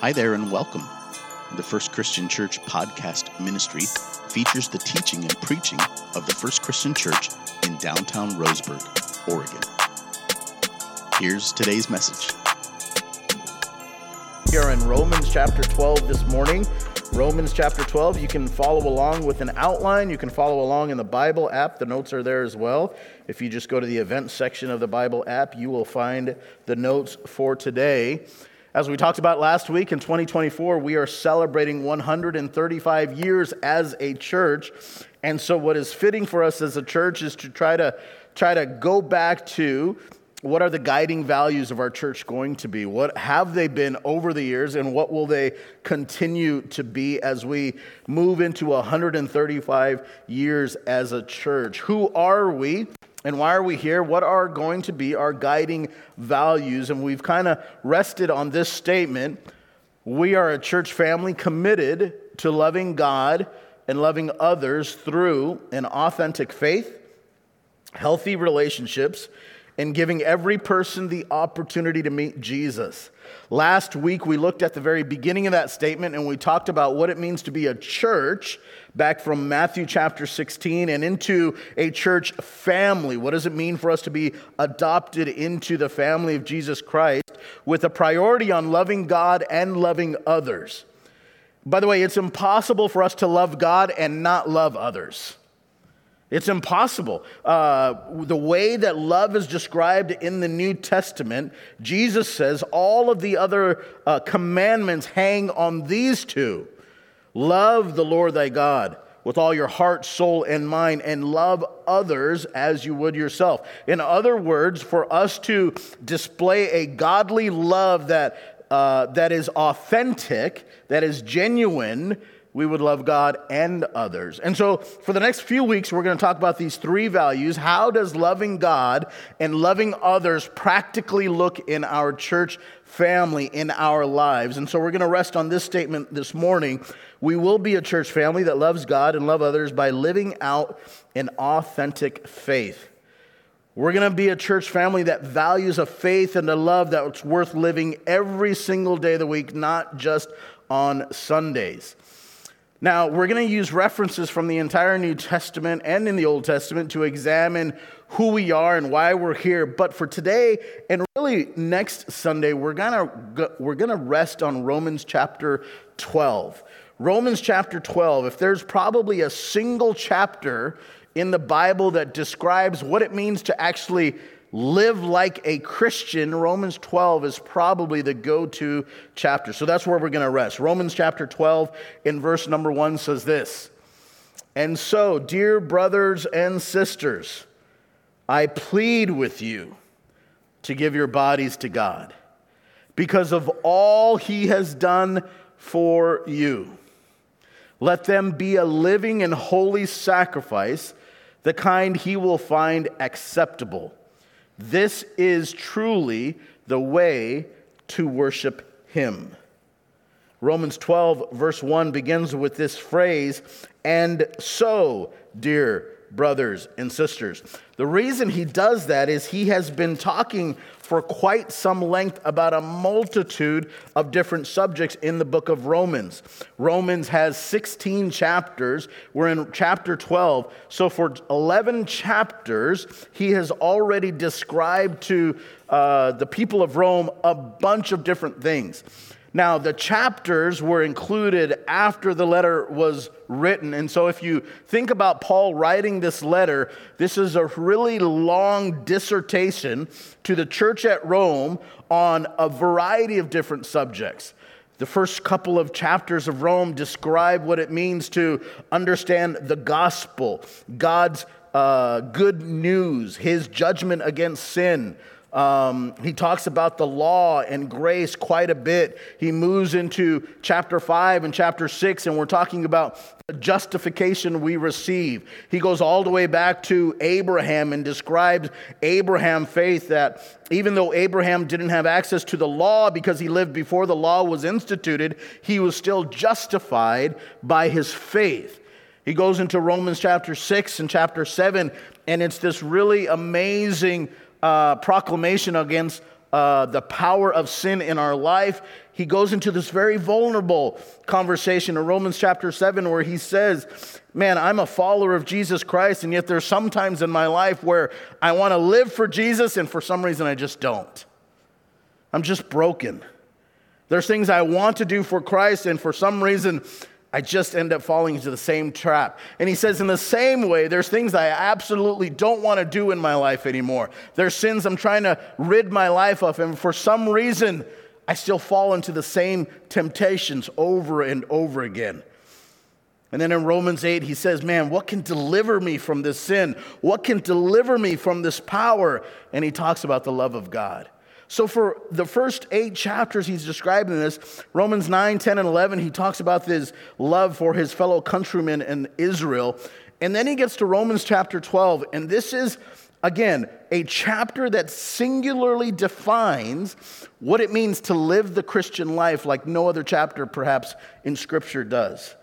Hi there and welcome. The First Christian Church podcast ministry features the teaching and preaching of the First Christian Church in downtown Roseburg, Oregon. Here's today's message. We are in Romans chapter 12 this morning. Romans chapter 12. You can follow along with an outline. You can follow along in the Bible app. The notes are there as well. If you just go to the events section of the Bible app, you will find the notes for today. As we talked about last week in 2024, we are celebrating 135 years as a church. And so what is fitting for us as a church is to try to try to go back to what are the guiding values of our church going to be? What have they been over the years, and what will they continue to be as we move into 135 years as a church? Who are we? And why are we here? What are going to be our guiding values? And we've kind of rested on this statement. We are a church family committed to loving God and loving others through an authentic faith, healthy relationships, and giving every person the opportunity to meet Jesus. Last week, we looked at the very beginning of that statement and we talked about what it means to be a church back from Matthew chapter 16 and into a church family. What does it mean for us to be adopted into the family of Jesus Christ with a priority on loving God and loving others? By the way, it's impossible for us to love God and not love others. It's impossible. Uh, the way that love is described in the New Testament, Jesus says all of the other uh, commandments hang on these two love the Lord thy God with all your heart, soul, and mind, and love others as you would yourself. In other words, for us to display a godly love that, uh, that is authentic, that is genuine, we would love God and others. And so, for the next few weeks, we're going to talk about these three values. How does loving God and loving others practically look in our church family, in our lives? And so, we're going to rest on this statement this morning. We will be a church family that loves God and love others by living out an authentic faith. We're going to be a church family that values a faith and a love that's worth living every single day of the week, not just on Sundays. Now, we're going to use references from the entire New Testament and in the Old Testament to examine who we are and why we're here. But for today and really next Sunday, we're going to we're going to rest on Romans chapter 12. Romans chapter 12, if there's probably a single chapter in the Bible that describes what it means to actually live like a Christian, Romans 12 is probably the go to chapter. So that's where we're going to rest. Romans chapter 12, in verse number 1, says this And so, dear brothers and sisters, I plead with you to give your bodies to God because of all he has done for you. Let them be a living and holy sacrifice, the kind he will find acceptable. This is truly the way to worship Him. Romans 12, verse 1 begins with this phrase, and so, dear brothers and sisters. The reason he does that is he has been talking for quite some length about a multitude of different subjects in the book of Romans. Romans has 16 chapters. We're in chapter 12. So, for 11 chapters, he has already described to uh, the people of Rome a bunch of different things. Now, the chapters were included after the letter was written. And so, if you think about Paul writing this letter, this is a really long dissertation to the church at Rome on a variety of different subjects. The first couple of chapters of Rome describe what it means to understand the gospel, God's uh, good news, his judgment against sin um, he talks about the law and grace quite a bit. He moves into chapter 5 and chapter 6, and we're talking about the justification we receive. He goes all the way back to Abraham and describes Abraham's faith that even though Abraham didn't have access to the law because he lived before the law was instituted, he was still justified by his faith. He goes into Romans chapter 6 and chapter 7, and it's this really amazing uh, proclamation against uh, the power of sin in our life, he goes into this very vulnerable conversation in Romans chapter 7 where he says, Man, I'm a follower of Jesus Christ, and yet there's some times in my life where I want to live for Jesus, and for some reason I just don't. I'm just broken. There's things I want to do for Christ, and for some reason, I just end up falling into the same trap. And he says, in the same way, there's things I absolutely don't want to do in my life anymore. There's sins I'm trying to rid my life of, and for some reason, I still fall into the same temptations over and over again. And then in Romans 8, he says, Man, what can deliver me from this sin? What can deliver me from this power? And he talks about the love of God. So, for the first eight chapters, he's describing this. Romans 9, 10, and 11, he talks about his love for his fellow countrymen in Israel. And then he gets to Romans chapter 12. And this is, again, a chapter that singularly defines what it means to live the Christian life like no other chapter, perhaps, in Scripture does.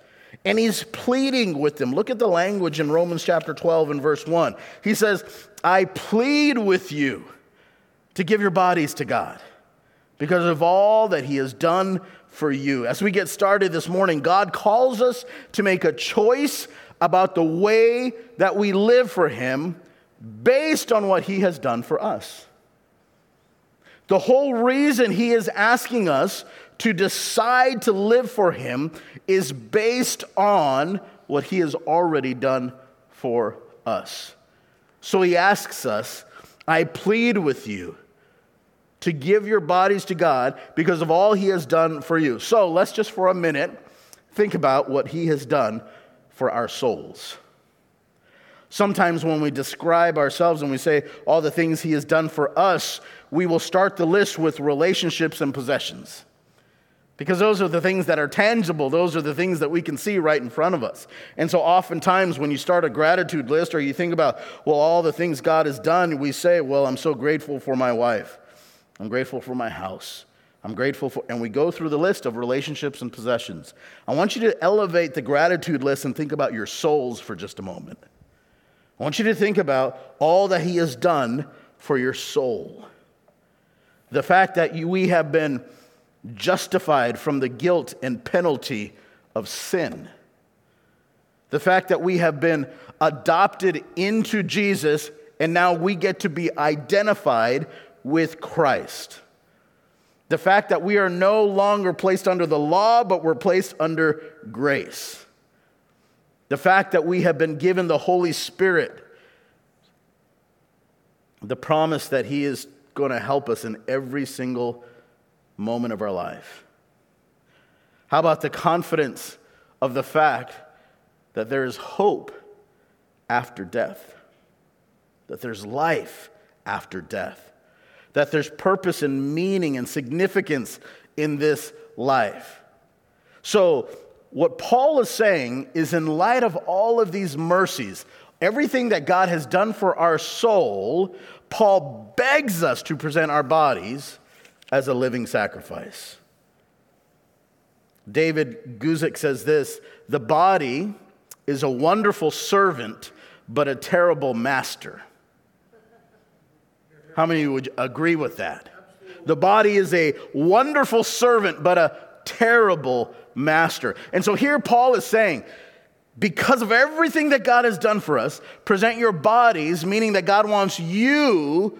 And he's pleading with them. Look at the language in Romans chapter 12 and verse 1. He says, I plead with you to give your bodies to God because of all that He has done for you. As we get started this morning, God calls us to make a choice about the way that we live for Him based on what He has done for us. The whole reason He is asking us to decide to live for Him is based on what He has already done for us. So He asks us, I plead with you to give your bodies to God because of all He has done for you. So let's just for a minute think about what He has done for our souls. Sometimes when we describe ourselves and we say all the things He has done for us, we will start the list with relationships and possessions. Because those are the things that are tangible. Those are the things that we can see right in front of us. And so, oftentimes, when you start a gratitude list or you think about, well, all the things God has done, we say, well, I'm so grateful for my wife. I'm grateful for my house. I'm grateful for, and we go through the list of relationships and possessions. I want you to elevate the gratitude list and think about your souls for just a moment. I want you to think about all that He has done for your soul. The fact that you, we have been justified from the guilt and penalty of sin. The fact that we have been adopted into Jesus and now we get to be identified with Christ. The fact that we are no longer placed under the law, but we're placed under grace. The fact that we have been given the Holy Spirit. The promise that He is going to help us in every single moment of our life. How about the confidence of the fact that there is hope after death? That there's life after death? That there's purpose and meaning and significance in this life. So, what Paul is saying is in light of all of these mercies, everything that God has done for our soul, Paul begs us to present our bodies as a living sacrifice. David Guzik says this the body is a wonderful servant, but a terrible master. How many would agree with that? The body is a wonderful servant, but a terrible master. And so here Paul is saying, because of everything that God has done for us, present your bodies, meaning that God wants you,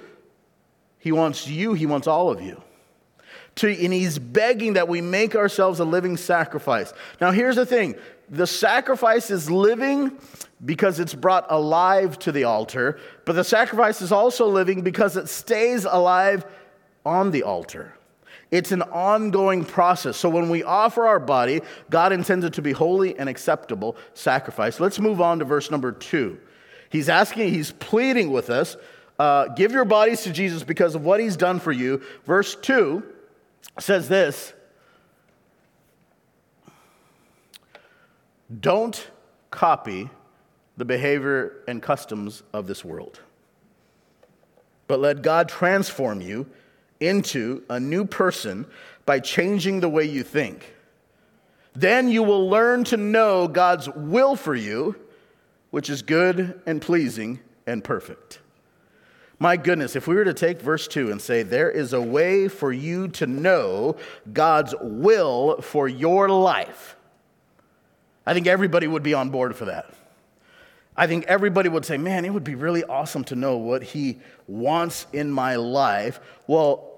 He wants you, He wants all of you. To, and He's begging that we make ourselves a living sacrifice. Now, here's the thing the sacrifice is living because it's brought alive to the altar, but the sacrifice is also living because it stays alive on the altar. It's an ongoing process. So when we offer our body, God intends it to be holy and acceptable sacrifice. Let's move on to verse number two. He's asking, he's pleading with us uh, give your bodies to Jesus because of what he's done for you. Verse two says this Don't copy the behavior and customs of this world. But let God transform you into a new person by changing the way you think. Then you will learn to know God's will for you, which is good and pleasing and perfect. My goodness, if we were to take verse 2 and say, There is a way for you to know God's will for your life, I think everybody would be on board for that. I think everybody would say, Man, it would be really awesome to know what He wants in my life. Well,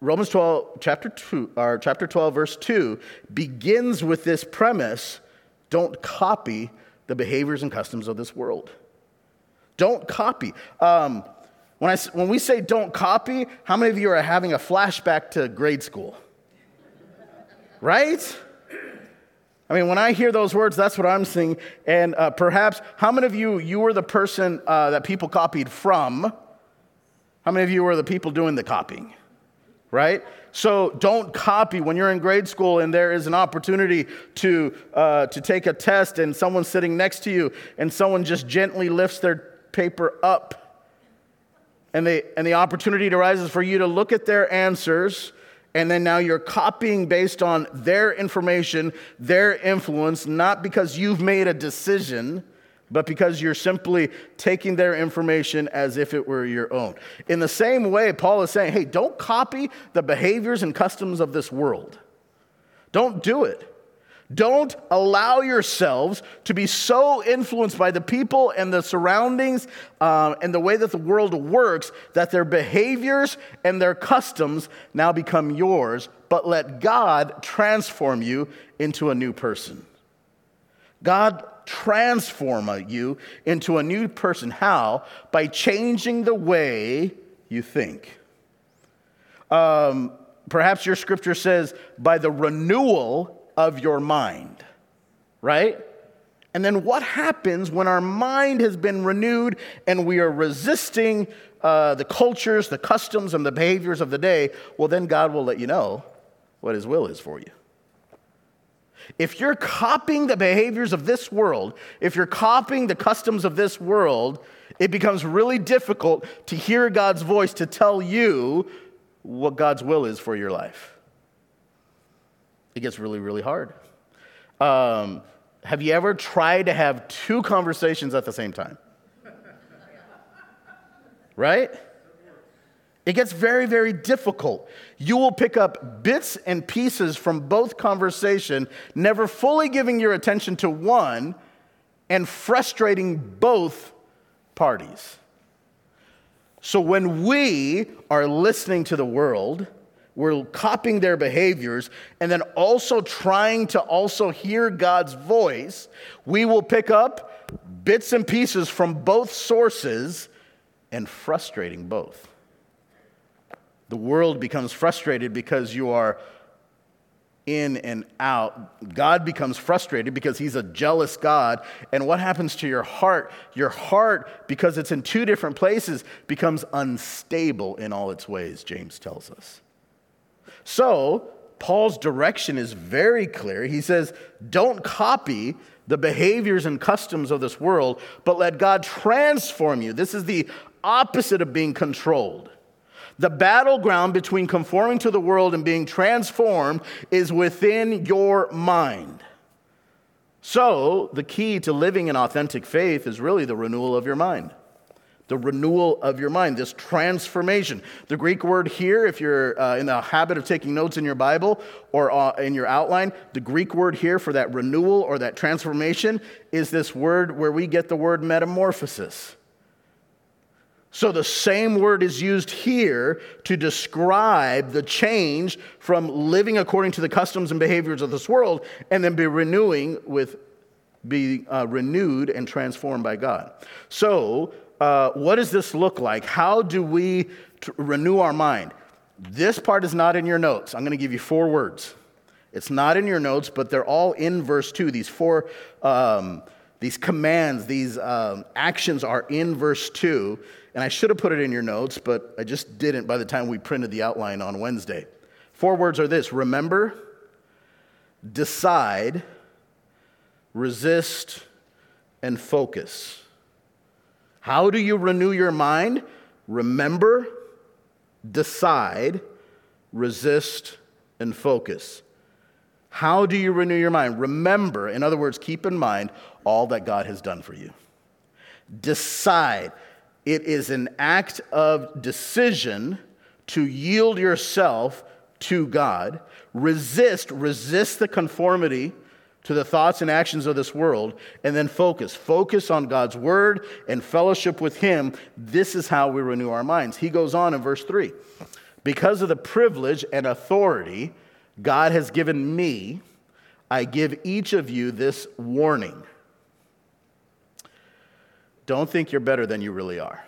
Romans 12, chapter, two, or chapter 12, verse 2, begins with this premise don't copy the behaviors and customs of this world. Don't copy. Um, when, I, when we say don't copy, how many of you are having a flashback to grade school? Right? I mean, when I hear those words, that's what I'm seeing. And uh, perhaps, how many of you, you were the person uh, that people copied from? How many of you were the people doing the copying? Right? So don't copy when you're in grade school and there is an opportunity to, uh, to take a test and someone's sitting next to you and someone just gently lifts their paper up and, they, and the opportunity arises for you to look at their answers, and then now you're copying based on their information, their influence, not because you've made a decision, but because you're simply taking their information as if it were your own. In the same way, Paul is saying, hey, don't copy the behaviors and customs of this world. Don't do it. Don't allow yourselves to be so influenced by the people and the surroundings uh, and the way that the world works that their behaviors and their customs now become yours, but let God transform you into a new person. God transform you into a new person. How? By changing the way you think. Um, perhaps your scripture says, by the renewal of your mind, right? And then what happens when our mind has been renewed and we are resisting uh, the cultures, the customs, and the behaviors of the day? Well, then God will let you know what His will is for you. If you're copying the behaviors of this world, if you're copying the customs of this world, it becomes really difficult to hear God's voice to tell you what God's will is for your life it gets really, really hard. Um, have you ever tried to have two conversations at the same time? Right? It gets very, very difficult. You will pick up bits and pieces from both conversation, never fully giving your attention to one and frustrating both parties. So when we are listening to the world, we're copying their behaviors and then also trying to also hear God's voice, we will pick up bits and pieces from both sources and frustrating both. The world becomes frustrated because you are in and out. God becomes frustrated because he's a jealous God. And what happens to your heart? Your heart, because it's in two different places, becomes unstable in all its ways, James tells us. So, Paul's direction is very clear. He says, Don't copy the behaviors and customs of this world, but let God transform you. This is the opposite of being controlled. The battleground between conforming to the world and being transformed is within your mind. So, the key to living an authentic faith is really the renewal of your mind the renewal of your mind, this transformation. The Greek word here, if you're uh, in the habit of taking notes in your Bible or uh, in your outline, the Greek word here for that renewal or that transformation is this word where we get the word metamorphosis. So the same word is used here to describe the change from living according to the customs and behaviors of this world and then be renewing with be uh, renewed and transformed by God. So uh, what does this look like? How do we t- renew our mind? This part is not in your notes. I'm going to give you four words. It's not in your notes, but they're all in verse 2. These four, um, these commands, these um, actions are in verse 2. And I should have put it in your notes, but I just didn't by the time we printed the outline on Wednesday. Four words are this remember, decide, resist, and focus. How do you renew your mind? Remember, decide, resist, and focus. How do you renew your mind? Remember, in other words, keep in mind all that God has done for you. Decide. it is an act of decision to yield yourself to God. Resist, resist the conformity to the thoughts and actions of this world, and then focus. Focus on God's word and fellowship with Him. This is how we renew our minds. He goes on in verse 3 Because of the privilege and authority God has given me, I give each of you this warning. Don't think you're better than you really are.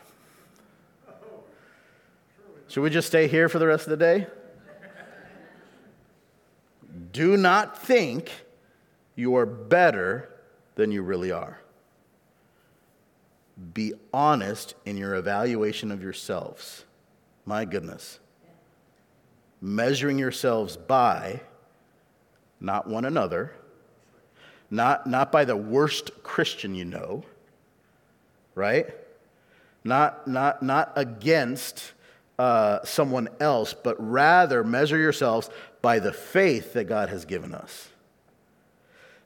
Should we just stay here for the rest of the day? Do not think you are better than you really are. Be honest in your evaluation of yourselves. My goodness. Measuring yourselves by not one another, not, not by the worst Christian you know, right? Not, not, not against uh, someone else, but rather measure yourselves by the faith that God has given us.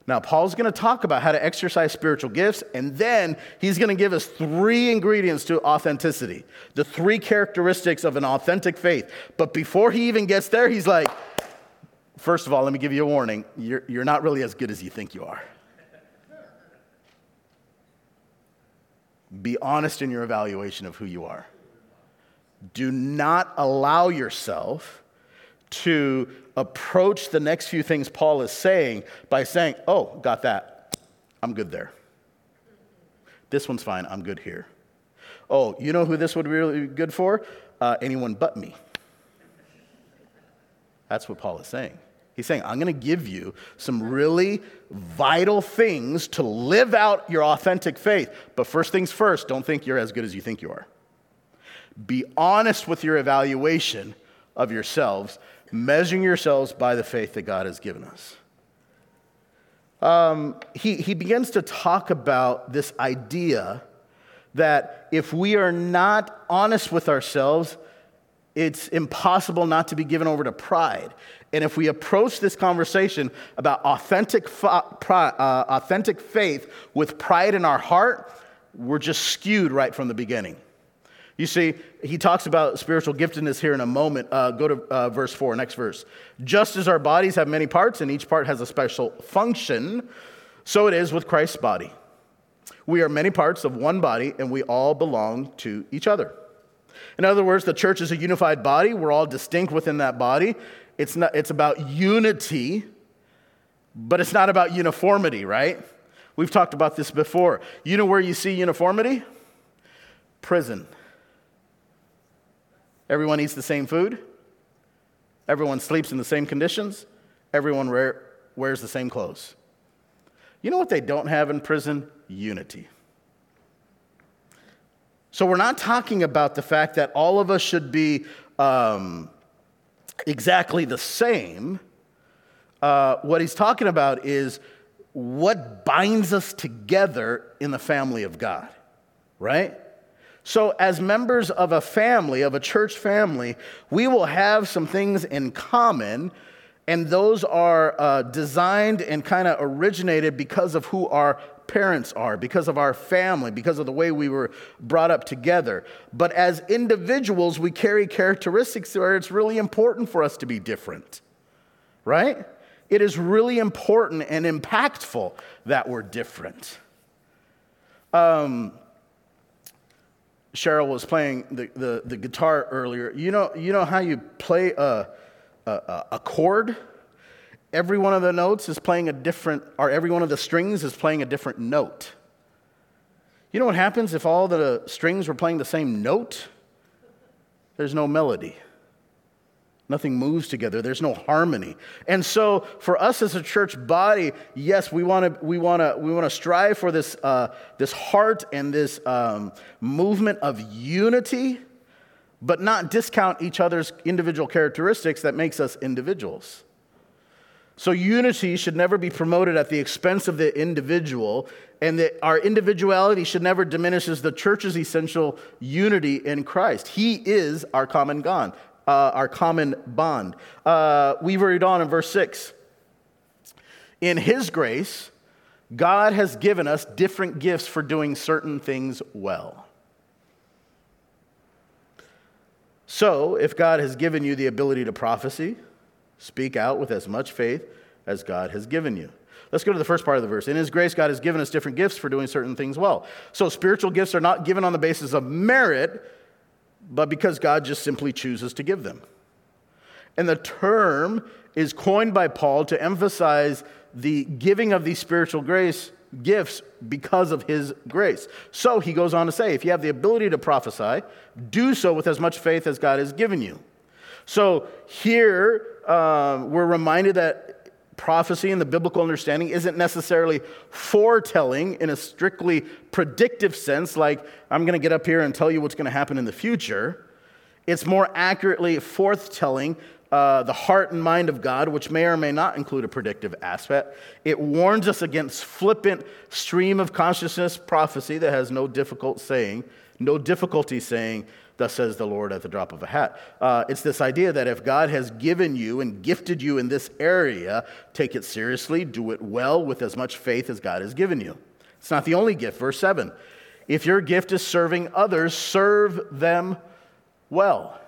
Now, Paul's going to talk about how to exercise spiritual gifts, and then he's going to give us three ingredients to authenticity, the three characteristics of an authentic faith. But before he even gets there, he's like, first of all, let me give you a warning you're, you're not really as good as you think you are. Be honest in your evaluation of who you are. Do not allow yourself to approach the next few things Paul is saying by saying, Oh, got that. I'm good there. This one's fine. I'm good here. Oh, you know who this would be really good for? Uh, anyone but me. That's what Paul is saying. He's saying, I'm going to give you some really vital things to live out your authentic faith. But first things first, don't think you're as good as you think you are. Be honest with your evaluation of yourselves measuring yourselves by the faith that God has given us. Um, he, he begins to talk about this idea that if we are not honest with ourselves, it's impossible not to be given over to pride. And if we approach this conversation about authentic, uh, authentic faith with pride in our heart, we're just skewed right from the beginning. You see, he talks about spiritual giftedness here in a moment. Uh, go to uh, verse 4, next verse. Just as our bodies have many parts and each part has a special function, so it is with Christ's body. We are many parts of one body and we all belong to each other. In other words, the church is a unified body. We're all distinct within that body. It's, not, it's about unity, but it's not about uniformity, right? We've talked about this before. You know where you see uniformity? Prison. Everyone eats the same food. Everyone sleeps in the same conditions. Everyone wears the same clothes. You know what they don't have in prison? Unity. So we're not talking about the fact that all of us should be um, exactly the same. Uh, what he's talking about is what binds us together in the family of God, right? So, as members of a family, of a church family, we will have some things in common, and those are uh, designed and kind of originated because of who our parents are, because of our family, because of the way we were brought up together. But as individuals, we carry characteristics where it's really important for us to be different, right? It is really important and impactful that we're different. Um, Cheryl was playing the, the, the, guitar earlier. You know, you know how you play a, a, a chord? Every one of the notes is playing a different, or every one of the strings is playing a different note. You know what happens if all the strings were playing the same note? There's no melody. Nothing moves together. There's no harmony. And so, for us as a church body, yes, we want to we want to we want to strive for this uh, this heart and this um, movement of unity, but not discount each other's individual characteristics that makes us individuals. So, unity should never be promoted at the expense of the individual, and that our individuality should never diminish the church's essential unity in Christ. He is our common God uh, our common bond. Uh, we read on in verse 6. In His grace, God has given us different gifts for doing certain things well. So, if God has given you the ability to prophecy, speak out with as much faith as God has given you. Let's go to the first part of the verse. In His grace, God has given us different gifts for doing certain things well. So, spiritual gifts are not given on the basis of merit, but because God just simply chooses to give them. And the term is coined by Paul to emphasize the giving of these spiritual grace gifts because of his grace. So he goes on to say, if you have the ability to prophesy, do so with as much faith as God has given you. So here uh, we're reminded that prophecy in the biblical understanding isn't necessarily foretelling in a strictly predictive sense, like I'm going to get up here and tell you what's going to happen in the future. It's more accurately forthtelling uh, the heart and mind of God, which may or may not include a predictive aspect. It warns us against flippant stream of consciousness prophecy that has no difficult saying, no difficulty saying, thus says the Lord at the drop of a hat. Uh, it's this idea that if God has given you and gifted you in this area, take it seriously, do it well with as much faith as God has given you. It's not the only gift. Verse 7 If your gift is serving others, serve them well.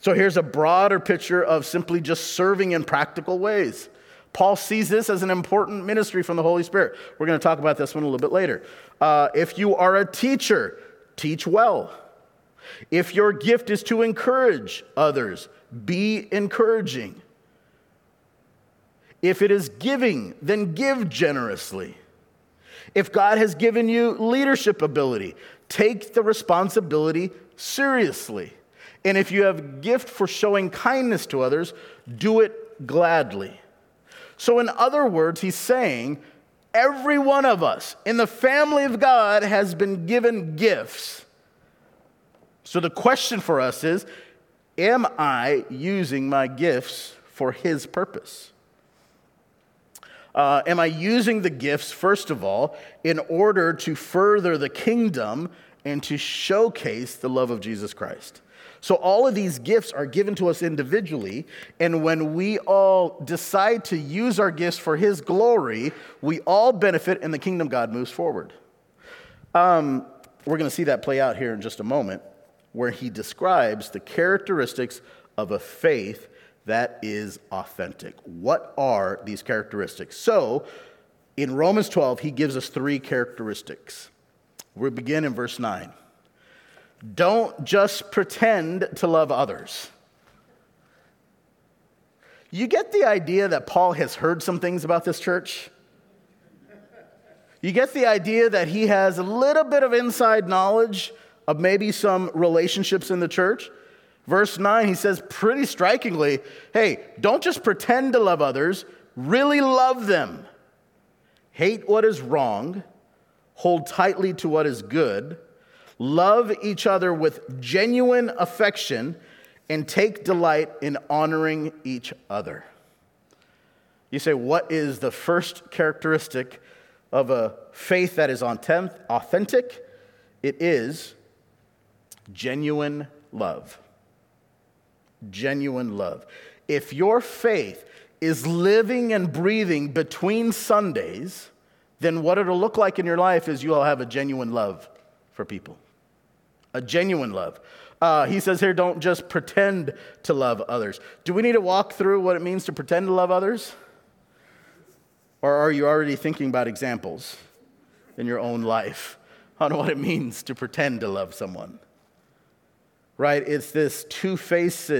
So here's a broader picture of simply just serving in practical ways. Paul sees this as an important ministry from the Holy Spirit. We're going to talk about this one a little bit later. Uh, if you are a teacher, teach well. If your gift is to encourage others, be encouraging. If it is giving, then give generously. If God has given you leadership ability, take the responsibility seriously. And if you have a gift for showing kindness to others, do it gladly. So, in other words, he's saying every one of us in the family of God has been given gifts. So, the question for us is Am I using my gifts for his purpose? Uh, am I using the gifts, first of all, in order to further the kingdom and to showcase the love of Jesus Christ? So, all of these gifts are given to us individually. And when we all decide to use our gifts for His glory, we all benefit and the kingdom God moves forward. Um, we're going to see that play out here in just a moment, where He describes the characteristics of a faith that is authentic. What are these characteristics? So, in Romans 12, He gives us three characteristics. We begin in verse 9. Don't just pretend to love others. You get the idea that Paul has heard some things about this church? You get the idea that he has a little bit of inside knowledge of maybe some relationships in the church? Verse 9, he says pretty strikingly hey, don't just pretend to love others, really love them. Hate what is wrong, hold tightly to what is good Love each other with genuine affection and take delight in honoring each other. You say, what is the first characteristic of a faith that is authentic? It is genuine love. Genuine love. If your faith is living and breathing between Sundays, then what it'll look like in your life is you'll have a genuine love for people a genuine love. Uh, he says here, don't just pretend to love others. Do we need to walk through what it means to pretend to love others? Or are you already thinking about examples in your own life on what it means to pretend to love someone? Right? It's this two faced,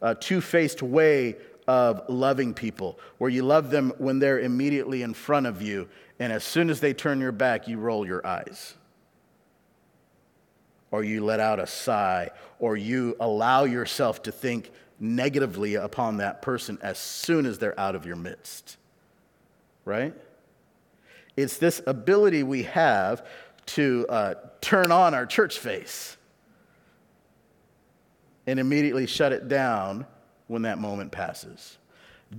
uh, two faced way of loving people, where you love them when they're immediately in front of you, and as soon as they turn your back, you roll your eyes or you let out a sigh, or you allow yourself to think negatively upon that person as soon as they're out of your midst. Right? It's this ability we have to uh, turn on our church face and immediately shut it down when that moment passes.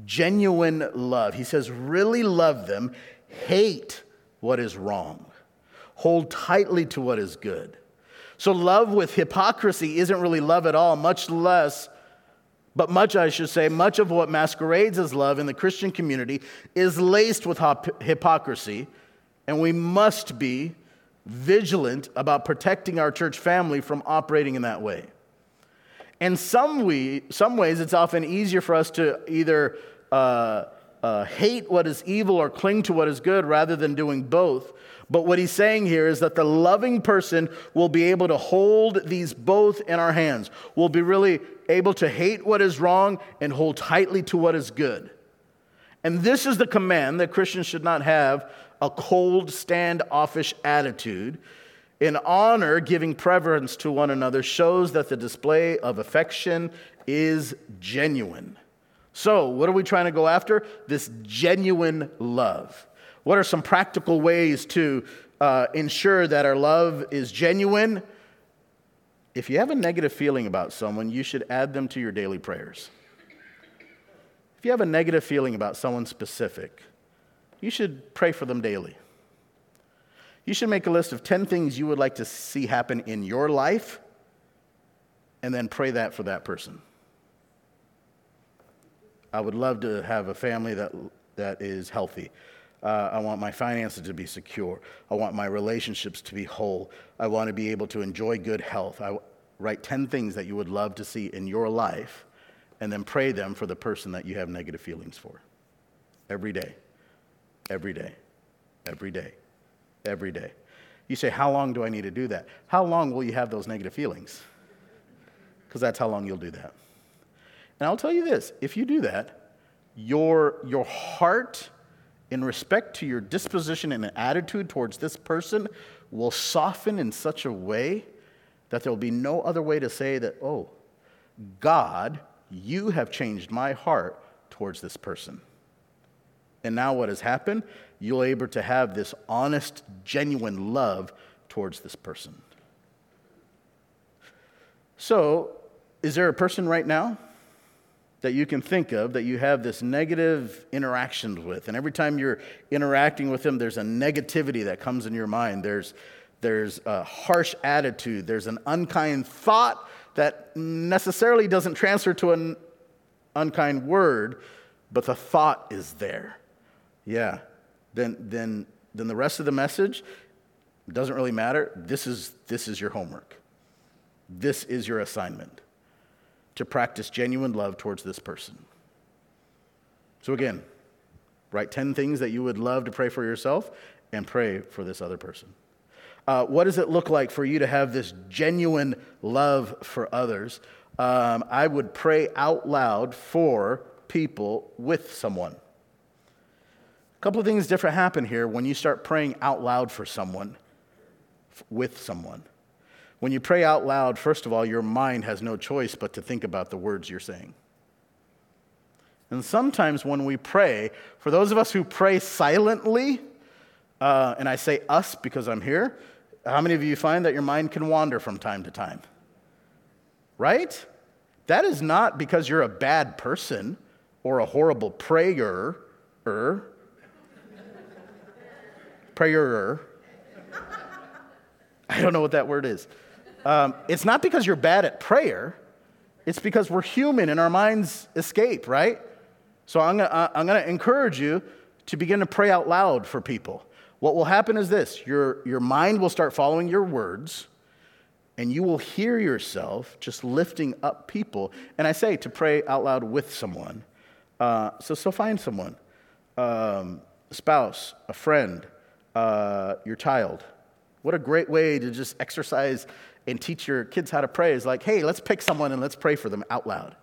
Genuine love. He says, really love them, hate what is wrong, hold tightly to what is good. So, love with hypocrisy isn't really love at all, much less, but much, I should say, much of what masquerades as love in the Christian community is laced with hypocrisy, and we must be vigilant about protecting our church family from operating in that way. In some, we, some ways, it's often easier for us to either uh, uh, hate what is evil or cling to what is good rather than doing both. But what he's saying here is that the loving person will be able to hold these both in our hands, will be really able to hate what is wrong and hold tightly to what is good. And this is the command that Christians should not have a cold, standoffish attitude. In honor, giving preference to one another shows that the display of affection is genuine. So, what are we trying to go after? This genuine love. What are some practical ways to uh, ensure that our love is genuine? If you have a negative feeling about someone, you should add them to your daily prayers. If you have a negative feeling about someone specific, you should pray for them daily. You should make a list of 10 things you would like to see happen in your life and then pray that for that person. I would love to have a family that, that is healthy. Uh, I want my finances to be secure. I want my relationships to be whole. I want to be able to enjoy good health. I write 10 things that you would love to see in your life and then pray them for the person that you have negative feelings for. Every day. Every day. Every day. Every day. You say, How long do I need to do that? How long will you have those negative feelings? Because that's how long you'll do that. And I'll tell you this if you do that, your, your heart, in respect to your disposition and attitude towards this person, will soften in such a way that there will be no other way to say that, oh, God you have changed my heart towards this person. And now what has happened? You're able to have this honest, genuine love towards this person. So, is there a person right now that you can think of that you have this negative interaction with? And every time you're interacting with them, there's a negativity that comes in your mind. There's, there's a harsh attitude, there's an unkind thought that necessarily doesn't transfer to an unkind word, but the thought is there. Yeah. Then, then, then the rest of the message doesn't really matter. This is, this is your homework. This is your assignment to practice genuine love towards this person. So, again, write 10 things that you would love to pray for yourself and pray for this other person. Uh, what does it look like for you to have this genuine love for others? Um, I would pray out loud for people with someone. A couple of things different happen here when you start praying out loud for someone, with someone. When you pray out loud, first of all, your mind has no choice but to think about the words you're saying. And sometimes when we pray, for those of us who pray silently, uh, and I say us because I'm here, how many of you find that your mind can wander from time to time? Right? That is not because you're a bad person or a horrible prayer. Prayer. I don't know what that word is. Um, it's not because you're bad at prayer. It's because we're human and our minds escape, right? So I'm gonna, I'm gonna encourage you to begin to pray out loud for people. What will happen is this your, your mind will start following your words, and you will hear yourself just lifting up people. And I say to pray out loud with someone. Uh, so, so find someone um, a spouse, a friend, uh, your child. What a great way to just exercise and teach your kids how to pray is like, hey, let's pick someone and let's pray for them out loud.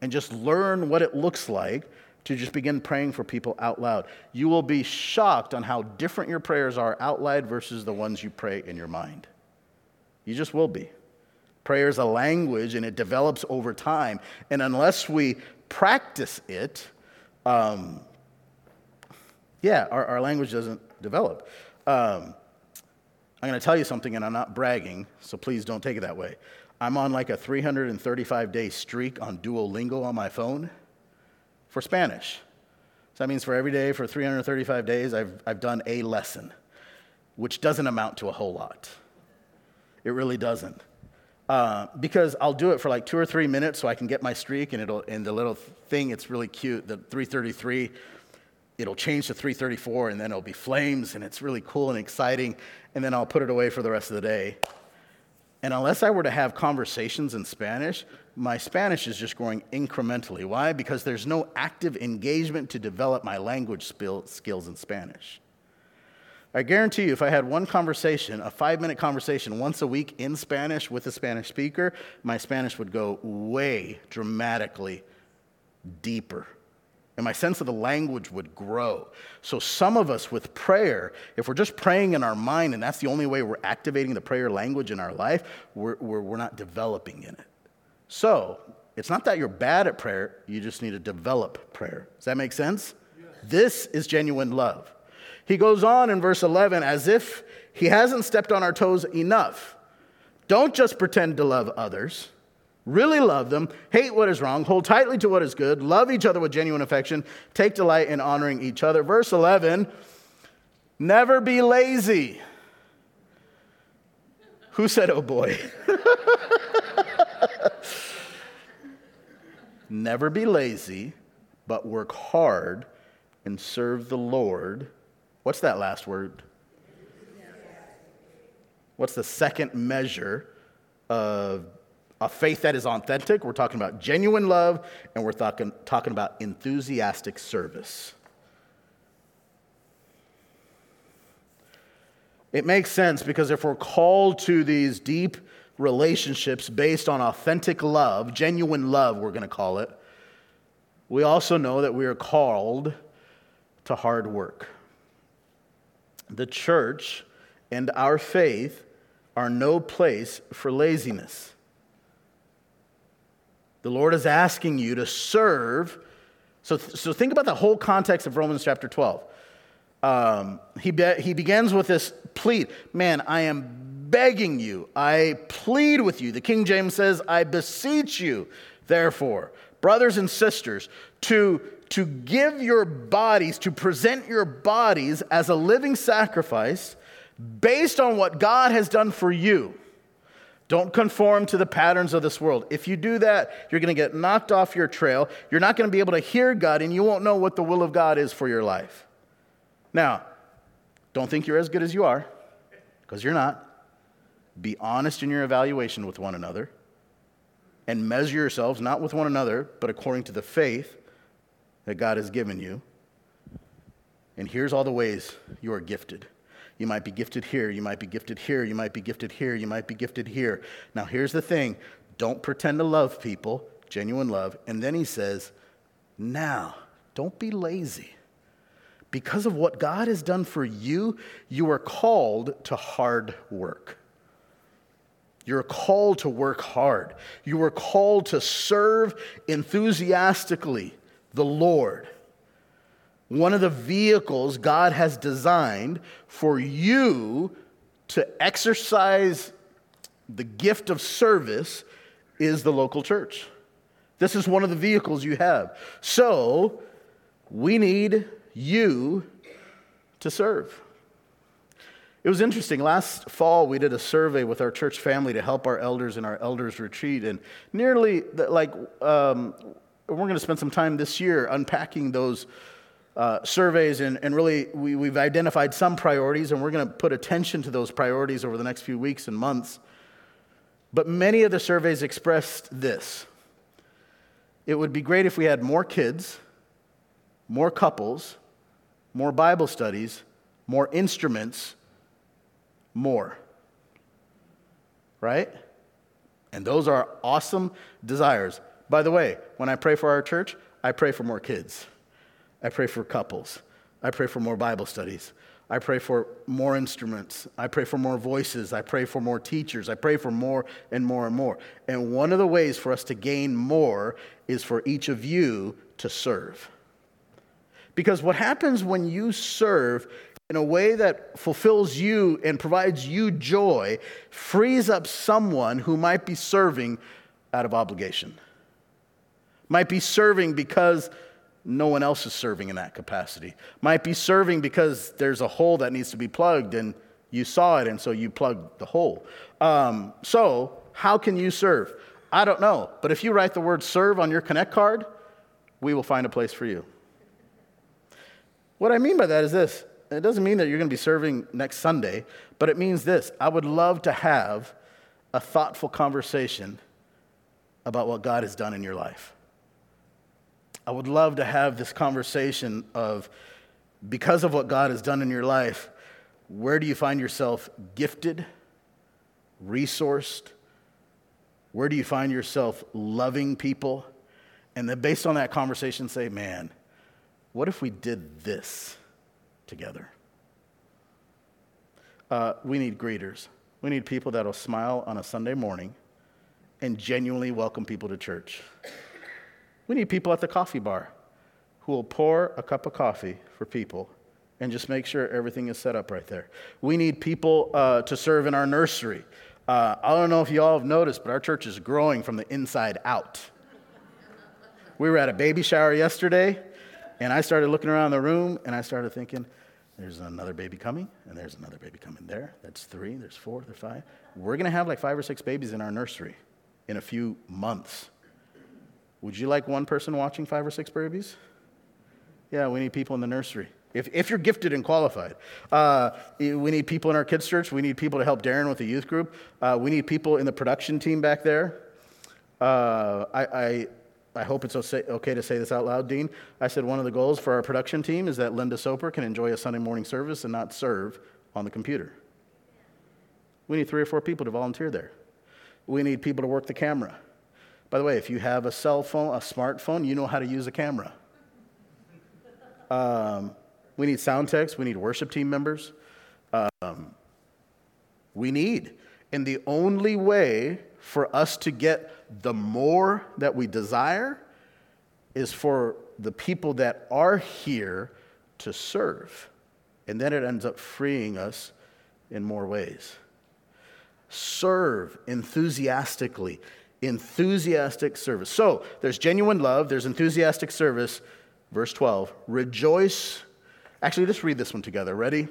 And just learn what it looks like to just begin praying for people out loud. You will be shocked on how different your prayers are out loud versus the ones you pray in your mind. You just will be. Prayer is a language and it develops over time. And unless we practice it, um, yeah, our, our, language doesn't develop. Um, I'm going to tell you something, and I'm not bragging, so please don't take it that way. I'm on like a 335 day streak on Duolingo on my phone for Spanish. So that means for every day for 335 days, I've, I've done a lesson, which doesn't amount to a whole lot. It really doesn't. Uh, because I'll do it for like two or three minutes so I can get my streak, and, it'll, and the little thing, it's really cute, the 333. It'll change to 334 and then it'll be flames and it's really cool and exciting and then I'll put it away for the rest of the day. And unless I were to have conversations in Spanish, my Spanish is just growing incrementally. Why? Because there's no active engagement to develop my language skills in Spanish. I guarantee you, if I had one conversation, a five minute conversation once a week in Spanish with a Spanish speaker, my Spanish would go way dramatically deeper and my sense of the language would grow. So, some of us with prayer, if we're just praying in our mind and that's the only way we're activating the prayer language in our life, we're, we're, we're not developing in it. So, it's not that you're bad at prayer, you just need to develop prayer. Does that make sense? Yes. This is genuine love. He goes on in verse 11 as if he hasn't stepped on our toes enough. Don't just pretend to love others really love them, hate what is wrong, hold tightly to what is good, love each other with genuine affection, take delight in honoring each other. Verse 11 never be lazy. Who said, oh boy? never be lazy, but work hard and serve the Lord. What's that last word? What's the second measure of a faith that is authentic. We're talking about genuine love, and we're talking, talking about enthusiastic service. It makes sense because if we're called to these deep relationships based on authentic love, genuine love, we're going to call it, we also know that we are called to hard work. The church and our faith are no place for laziness. The Lord is asking you to serve. So, so think about the whole context of Romans chapter 12. Um, he, be, he begins with this plead Man, I am begging you, I plead with you. The King James says, I beseech you, therefore, brothers and sisters, to, to give your bodies, to present your bodies as a living sacrifice based on what God has done for you. Don't conform to the patterns of this world. If you do that, you're going to get knocked off your trail. You're not going to be able to hear God, and you won't know what the will of God is for your life. Now, don't think you're as good as you are, because you're not. Be honest in your evaluation with one another and measure yourselves not with one another, but according to the faith that God has given you. And here's all the ways you are gifted. You might be gifted here, you might be gifted here, you might be gifted here, you might be gifted here. Now, here's the thing don't pretend to love people, genuine love. And then he says, now, don't be lazy. Because of what God has done for you, you are called to hard work. You're called to work hard. You are called to serve enthusiastically the Lord one of the vehicles God has designed for you to exercise the gift of service is the local church. This is one of the vehicles you have. So, we need you to serve. It was interesting. Last fall, we did a survey with our church family to help our elders in our elders retreat, and nearly like um, we're going to spend some time this year unpacking those uh, surveys, and, and really we, we've identified some priorities, and we're going to put attention to those priorities over the next few weeks and months. But many of the surveys expressed this it would be great if we had more kids, more couples, more Bible studies, more instruments, more. Right? And those are awesome desires. By the way, when I pray for our church, I pray for more kids. I pray for couples. I pray for more Bible studies. I pray for more instruments. I pray for more voices. I pray for more teachers. I pray for more and more and more. And one of the ways for us to gain more is for each of you to serve. Because what happens when you serve in a way that fulfills you and provides you joy frees up someone who might be serving out of obligation, might be serving because no one else is serving in that capacity. Might be serving because there's a hole that needs to be plugged and you saw it and so you plugged the hole. Um, so, how can you serve? I don't know, but if you write the word serve on your Connect card, we will find a place for you. What I mean by that is this it doesn't mean that you're going to be serving next Sunday, but it means this I would love to have a thoughtful conversation about what God has done in your life. I would love to have this conversation of because of what God has done in your life, where do you find yourself gifted, resourced? Where do you find yourself loving people? And then, based on that conversation, say, man, what if we did this together? Uh, we need greeters. We need people that'll smile on a Sunday morning and genuinely welcome people to church. We need people at the coffee bar who will pour a cup of coffee for people and just make sure everything is set up right there. We need people uh, to serve in our nursery. Uh, I don't know if you all have noticed, but our church is growing from the inside out. We were at a baby shower yesterday, and I started looking around the room and I started thinking, there's another baby coming, and there's another baby coming there. That's three, there's four, there's five. We're to have like five or six babies in our nursery in a few months. Would you like one person watching five or six babies? Yeah, we need people in the nursery. If, if you're gifted and qualified, uh, we need people in our kids' church. We need people to help Darren with the youth group. Uh, we need people in the production team back there. Uh, I, I, I, hope it's okay to say this out loud, Dean. I said one of the goals for our production team is that Linda Soper can enjoy a Sunday morning service and not serve on the computer. We need three or four people to volunteer there. We need people to work the camera. By the way, if you have a cell phone, a smartphone, you know how to use a camera. Um, we need sound techs. We need worship team members. Um, we need. And the only way for us to get the more that we desire is for the people that are here to serve. And then it ends up freeing us in more ways. Serve enthusiastically. Enthusiastic service. So there's genuine love, there's enthusiastic service. Verse 12 Rejoice Actually, let's read this one together. Ready?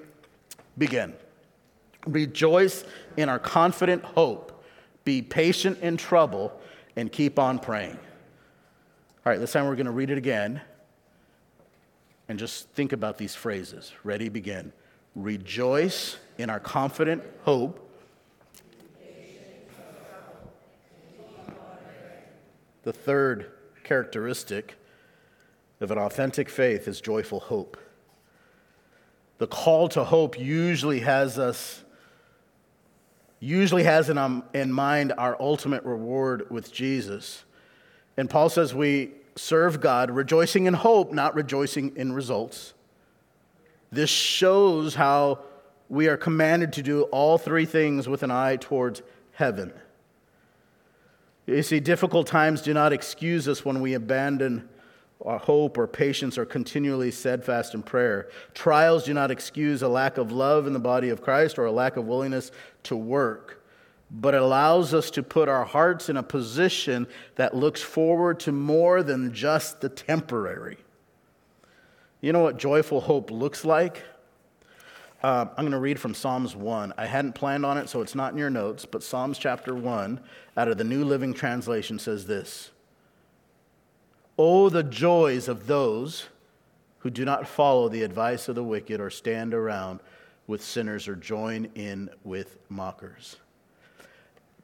Begin. Rejoice in our confident hope. Be patient in trouble and keep on praying. All right, this time we're going to read it again and just think about these phrases. Ready? Begin. Rejoice in our confident hope. The third characteristic of an authentic faith is joyful hope. The call to hope usually has us, usually has in, um, in mind our ultimate reward with Jesus. And Paul says we serve God, rejoicing in hope, not rejoicing in results. This shows how we are commanded to do all three things with an eye towards heaven. You see, difficult times do not excuse us when we abandon our hope or patience or continually steadfast in prayer. Trials do not excuse a lack of love in the body of Christ or a lack of willingness to work, but it allows us to put our hearts in a position that looks forward to more than just the temporary. You know what joyful hope looks like? Uh, I'm going to read from Psalms 1. I hadn't planned on it, so it's not in your notes, but Psalms chapter 1 out of the New Living Translation says this. Oh, the joys of those who do not follow the advice of the wicked or stand around with sinners or join in with mockers.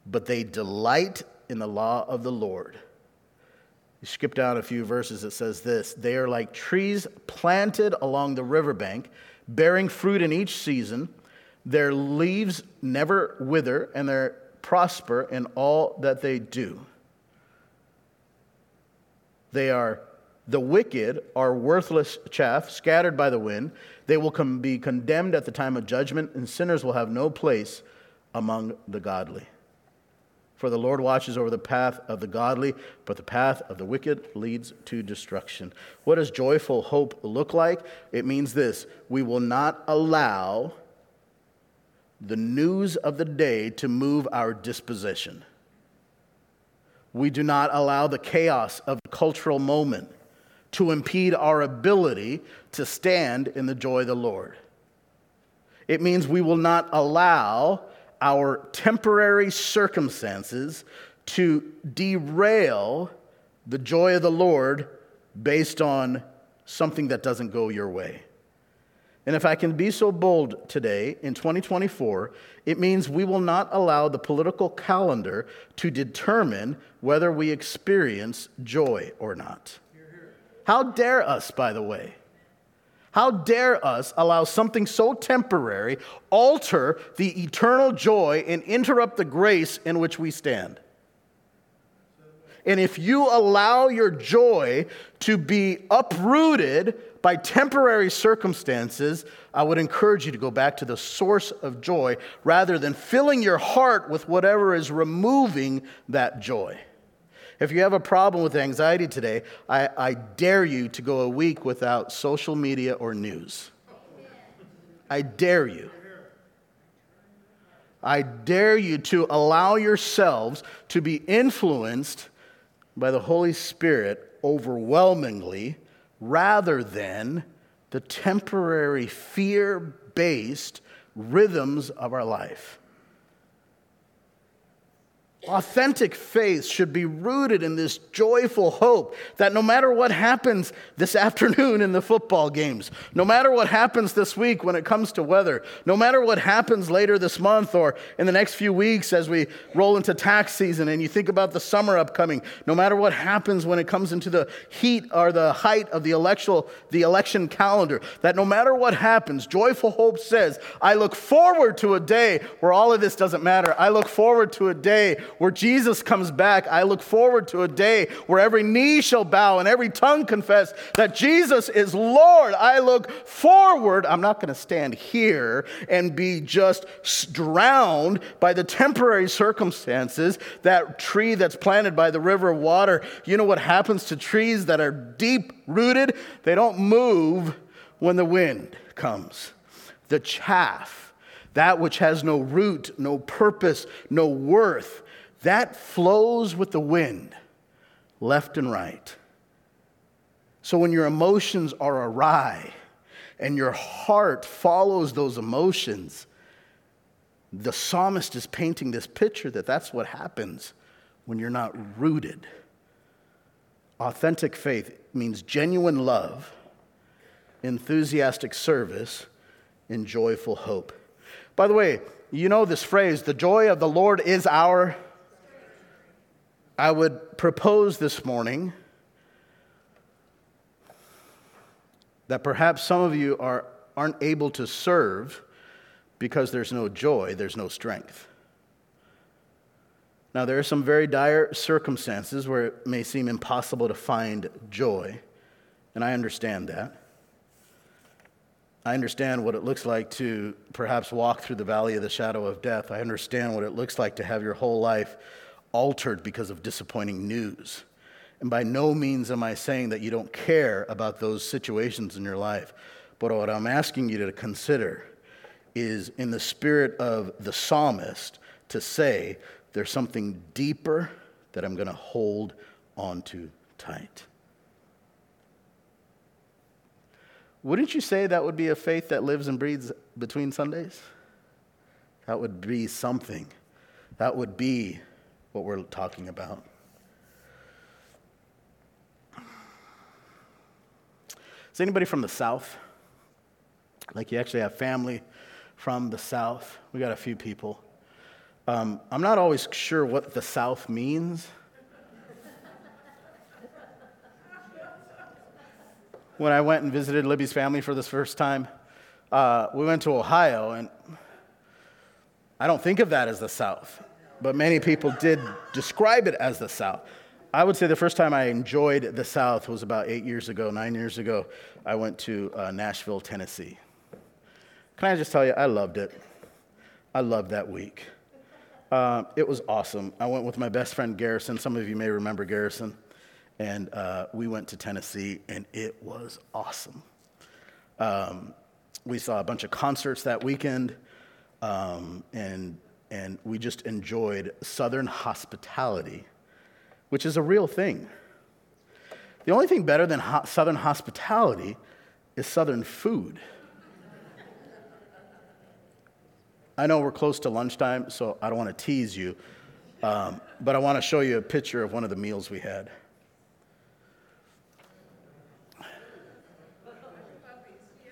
But they delight in the law of the Lord. You skip down a few verses, it says this They are like trees planted along the riverbank, bearing fruit in each season. Their leaves never wither, and they prosper in all that they do. They are the wicked are worthless chaff scattered by the wind. They will be condemned at the time of judgment, and sinners will have no place among the godly. For the Lord watches over the path of the godly, but the path of the wicked leads to destruction. What does joyful hope look like? It means this we will not allow the news of the day to move our disposition. We do not allow the chaos of the cultural moment to impede our ability to stand in the joy of the Lord. It means we will not allow our temporary circumstances to derail the joy of the Lord based on something that doesn't go your way. And if I can be so bold today in 2024, it means we will not allow the political calendar to determine whether we experience joy or not. How dare us, by the way? How dare us allow something so temporary alter the eternal joy and interrupt the grace in which we stand? And if you allow your joy to be uprooted by temporary circumstances, I would encourage you to go back to the source of joy rather than filling your heart with whatever is removing that joy. If you have a problem with anxiety today, I, I dare you to go a week without social media or news. I dare you. I dare you to allow yourselves to be influenced by the Holy Spirit overwhelmingly rather than the temporary fear based rhythms of our life. Authentic faith should be rooted in this joyful hope that no matter what happens this afternoon in the football games, no matter what happens this week when it comes to weather, no matter what happens later this month or in the next few weeks as we roll into tax season and you think about the summer upcoming, no matter what happens when it comes into the heat or the height of the election, the election calendar, that no matter what happens, joyful hope says, I look forward to a day where all of this doesn't matter. I look forward to a day where Jesus comes back, I look forward to a day where every knee shall bow and every tongue confess that Jesus is Lord. I look forward. I'm not going to stand here and be just drowned by the temporary circumstances. That tree that's planted by the river of water, you know what happens to trees that are deep rooted? They don't move when the wind comes. The chaff, that which has no root, no purpose, no worth, that flows with the wind, left and right. So when your emotions are awry and your heart follows those emotions, the psalmist is painting this picture that that's what happens when you're not rooted. Authentic faith means genuine love, enthusiastic service, and joyful hope. By the way, you know this phrase, the joy of the Lord is our I would propose this morning that perhaps some of you are, aren't able to serve because there's no joy, there's no strength. Now, there are some very dire circumstances where it may seem impossible to find joy, and I understand that. I understand what it looks like to perhaps walk through the valley of the shadow of death. I understand what it looks like to have your whole life altered because of disappointing news. And by no means am I saying that you don't care about those situations in your life. But what I'm asking you to consider is, in the spirit of the psalmist, to say, there's something deeper that I'm going to hold onto tight. Wouldn't you say that would be a faith that lives and breathes between Sundays? That would be something. That would be what we're talking about. Is anybody from the South? Like you actually have family from the South? We got a few people. Um, I'm not always sure what the South means. when I went and visited Libby's family for this first time, uh, we went to Ohio, and I don't think of that as the South but many people did describe it as the South. I would say the first time I enjoyed the South was about eight years ago, nine years ago. I went to uh, Nashville, Tennessee. Can I just tell you, I loved it. I loved that week. Uh, it was awesome. I went with my best friend Garrison. Some of you may remember Garrison. And uh, we went to Tennessee, and it was awesome. Um, we saw a bunch of concerts that weekend, um, and and we just enjoyed Southern hospitality, which is a real thing. The only thing better than ho- Southern hospitality is Southern food. I know we're close to lunchtime, so I don't want to tease you, um, but I want to show you a picture of one of the meals we had.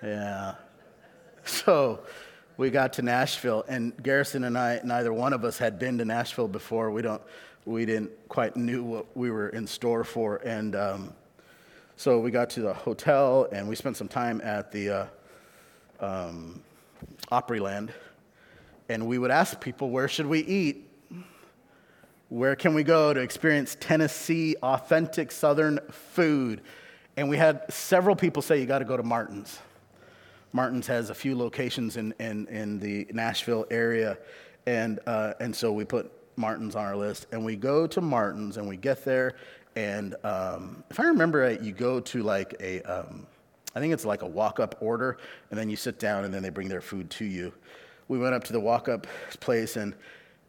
Yeah. so we got to Nashville, and Garrison and I, neither one of us had been to Nashville before. We don't, we didn't quite knew what we were in store for, and um, so we got to the hotel, and we spent some time at the uh, um, Opryland, and we would ask people, "Where should we eat? Where can we go to experience Tennessee authentic Southern food?" And we had several people say, "You got to go to Martin's." Martin's has a few locations in, in, in the Nashville area. And, uh, and so we put Martin's on our list. And we go to Martin's and we get there. And um, if I remember right, you go to like a, um, I think it's like a walk up order. And then you sit down and then they bring their food to you. We went up to the walk up place and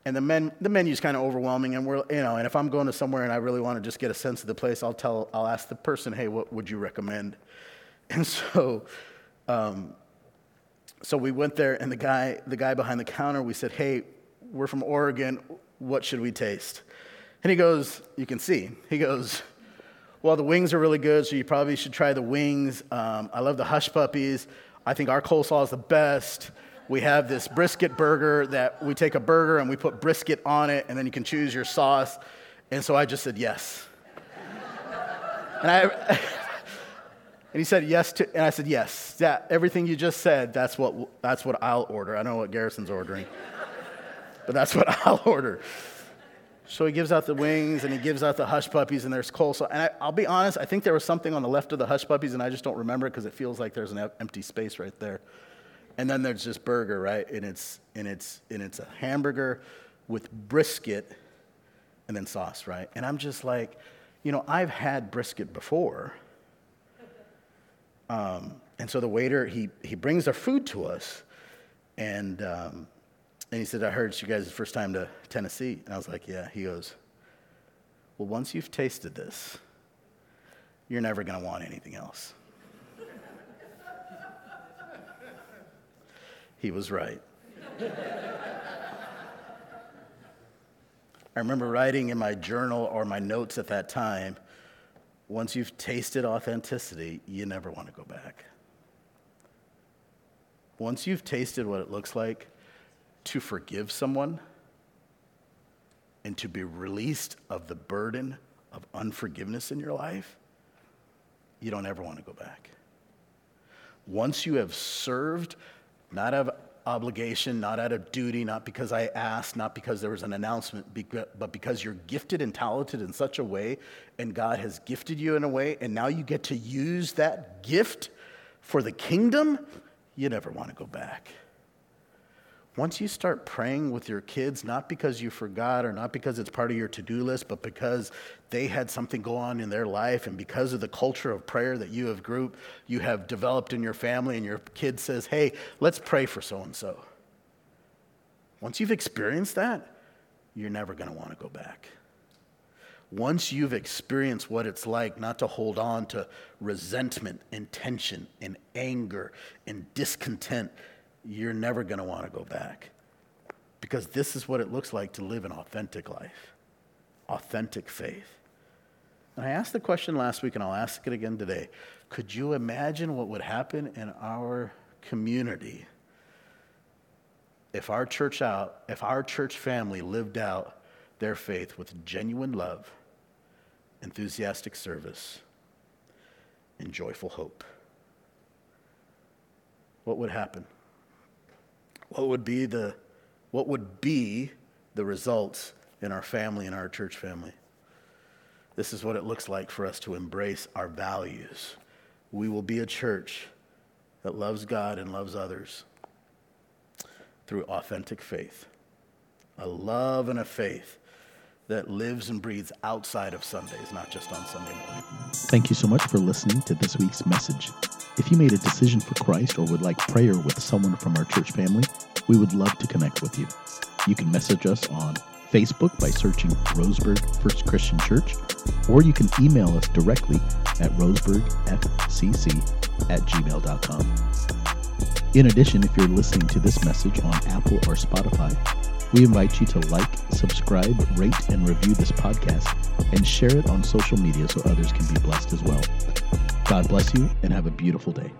and the men the menu's kind of overwhelming and we're you know and if i'm going to somewhere and i really want to just get a sense of the place i'll tell i'll ask the person hey what would you recommend and so um, so we went there, and the guy, the guy behind the counter, we said, "Hey, we're from Oregon. What should we taste?" And he goes, "You can see." He goes, "Well, the wings are really good, so you probably should try the wings. Um, I love the hush puppies. I think our coleslaw is the best." We have this brisket burger that we take a burger and we put brisket on it, and then you can choose your sauce. And so I just said yes. and I, and he said yes to, and I said yes. That everything you just said, that's what that's what I'll order. I don't know what Garrison's ordering, but that's what I'll order. So he gives out the wings and he gives out the hush puppies and there's coleslaw. And I, will be honest, I think there was something on the left of the hush puppies and I just don't remember it because it feels like there's an empty space right there. And then there's this burger, right? And it's and it's and it's a hamburger with brisket and then sauce, right? And I'm just like, you know, I've had brisket before um, and so the waiter, he, he brings our food to us. And, um, and he said, I heard it's you guys' first time to Tennessee. And I was like, yeah. He goes, well, once you've tasted this, you're never going to want anything else. he was right. I remember writing in my journal or my notes at that time once you've tasted authenticity, you never want to go back. Once you've tasted what it looks like to forgive someone and to be released of the burden of unforgiveness in your life, you don't ever want to go back. Once you have served, not of obligation, not out of duty, not because I asked, not because there was an announcement, but because you're gifted and talented in such a way, and God has gifted you in a way, and now you get to use that gift for the kingdom, you never want to go back. Once you start praying with your kids, not because you forgot or not because it's part of your to do list, but because they had something go on in their life and because of the culture of prayer that you have group, you have developed in your family, and your kid says, Hey, let's pray for so and so. Once you've experienced that, you're never going to want to go back. Once you've experienced what it's like not to hold on to resentment and tension and anger and discontent, you're never going to want to go back. Because this is what it looks like to live an authentic life, authentic faith. And I asked the question last week, and I'll ask it again today. Could you imagine what would happen in our community if our church out, if our church family lived out their faith with genuine love, enthusiastic service, and joyful hope? What would happen? What would be the, what would be the results in our family and our church family. This is what it looks like for us to embrace our values. We will be a church that loves God and loves others through authentic faith, a love and a faith that lives and breathes outside of Sundays, not just on Sunday morning. Thank you so much for listening to this week's message. If you made a decision for Christ or would like prayer with someone from our church family, we would love to connect with you. You can message us on Facebook by searching Roseburg First Christian Church, or you can email us directly at roseburgfcc at gmail.com. In addition, if you're listening to this message on Apple or Spotify, we invite you to like, subscribe, rate, and review this podcast and share it on social media so others can be blessed as well. God bless you and have a beautiful day.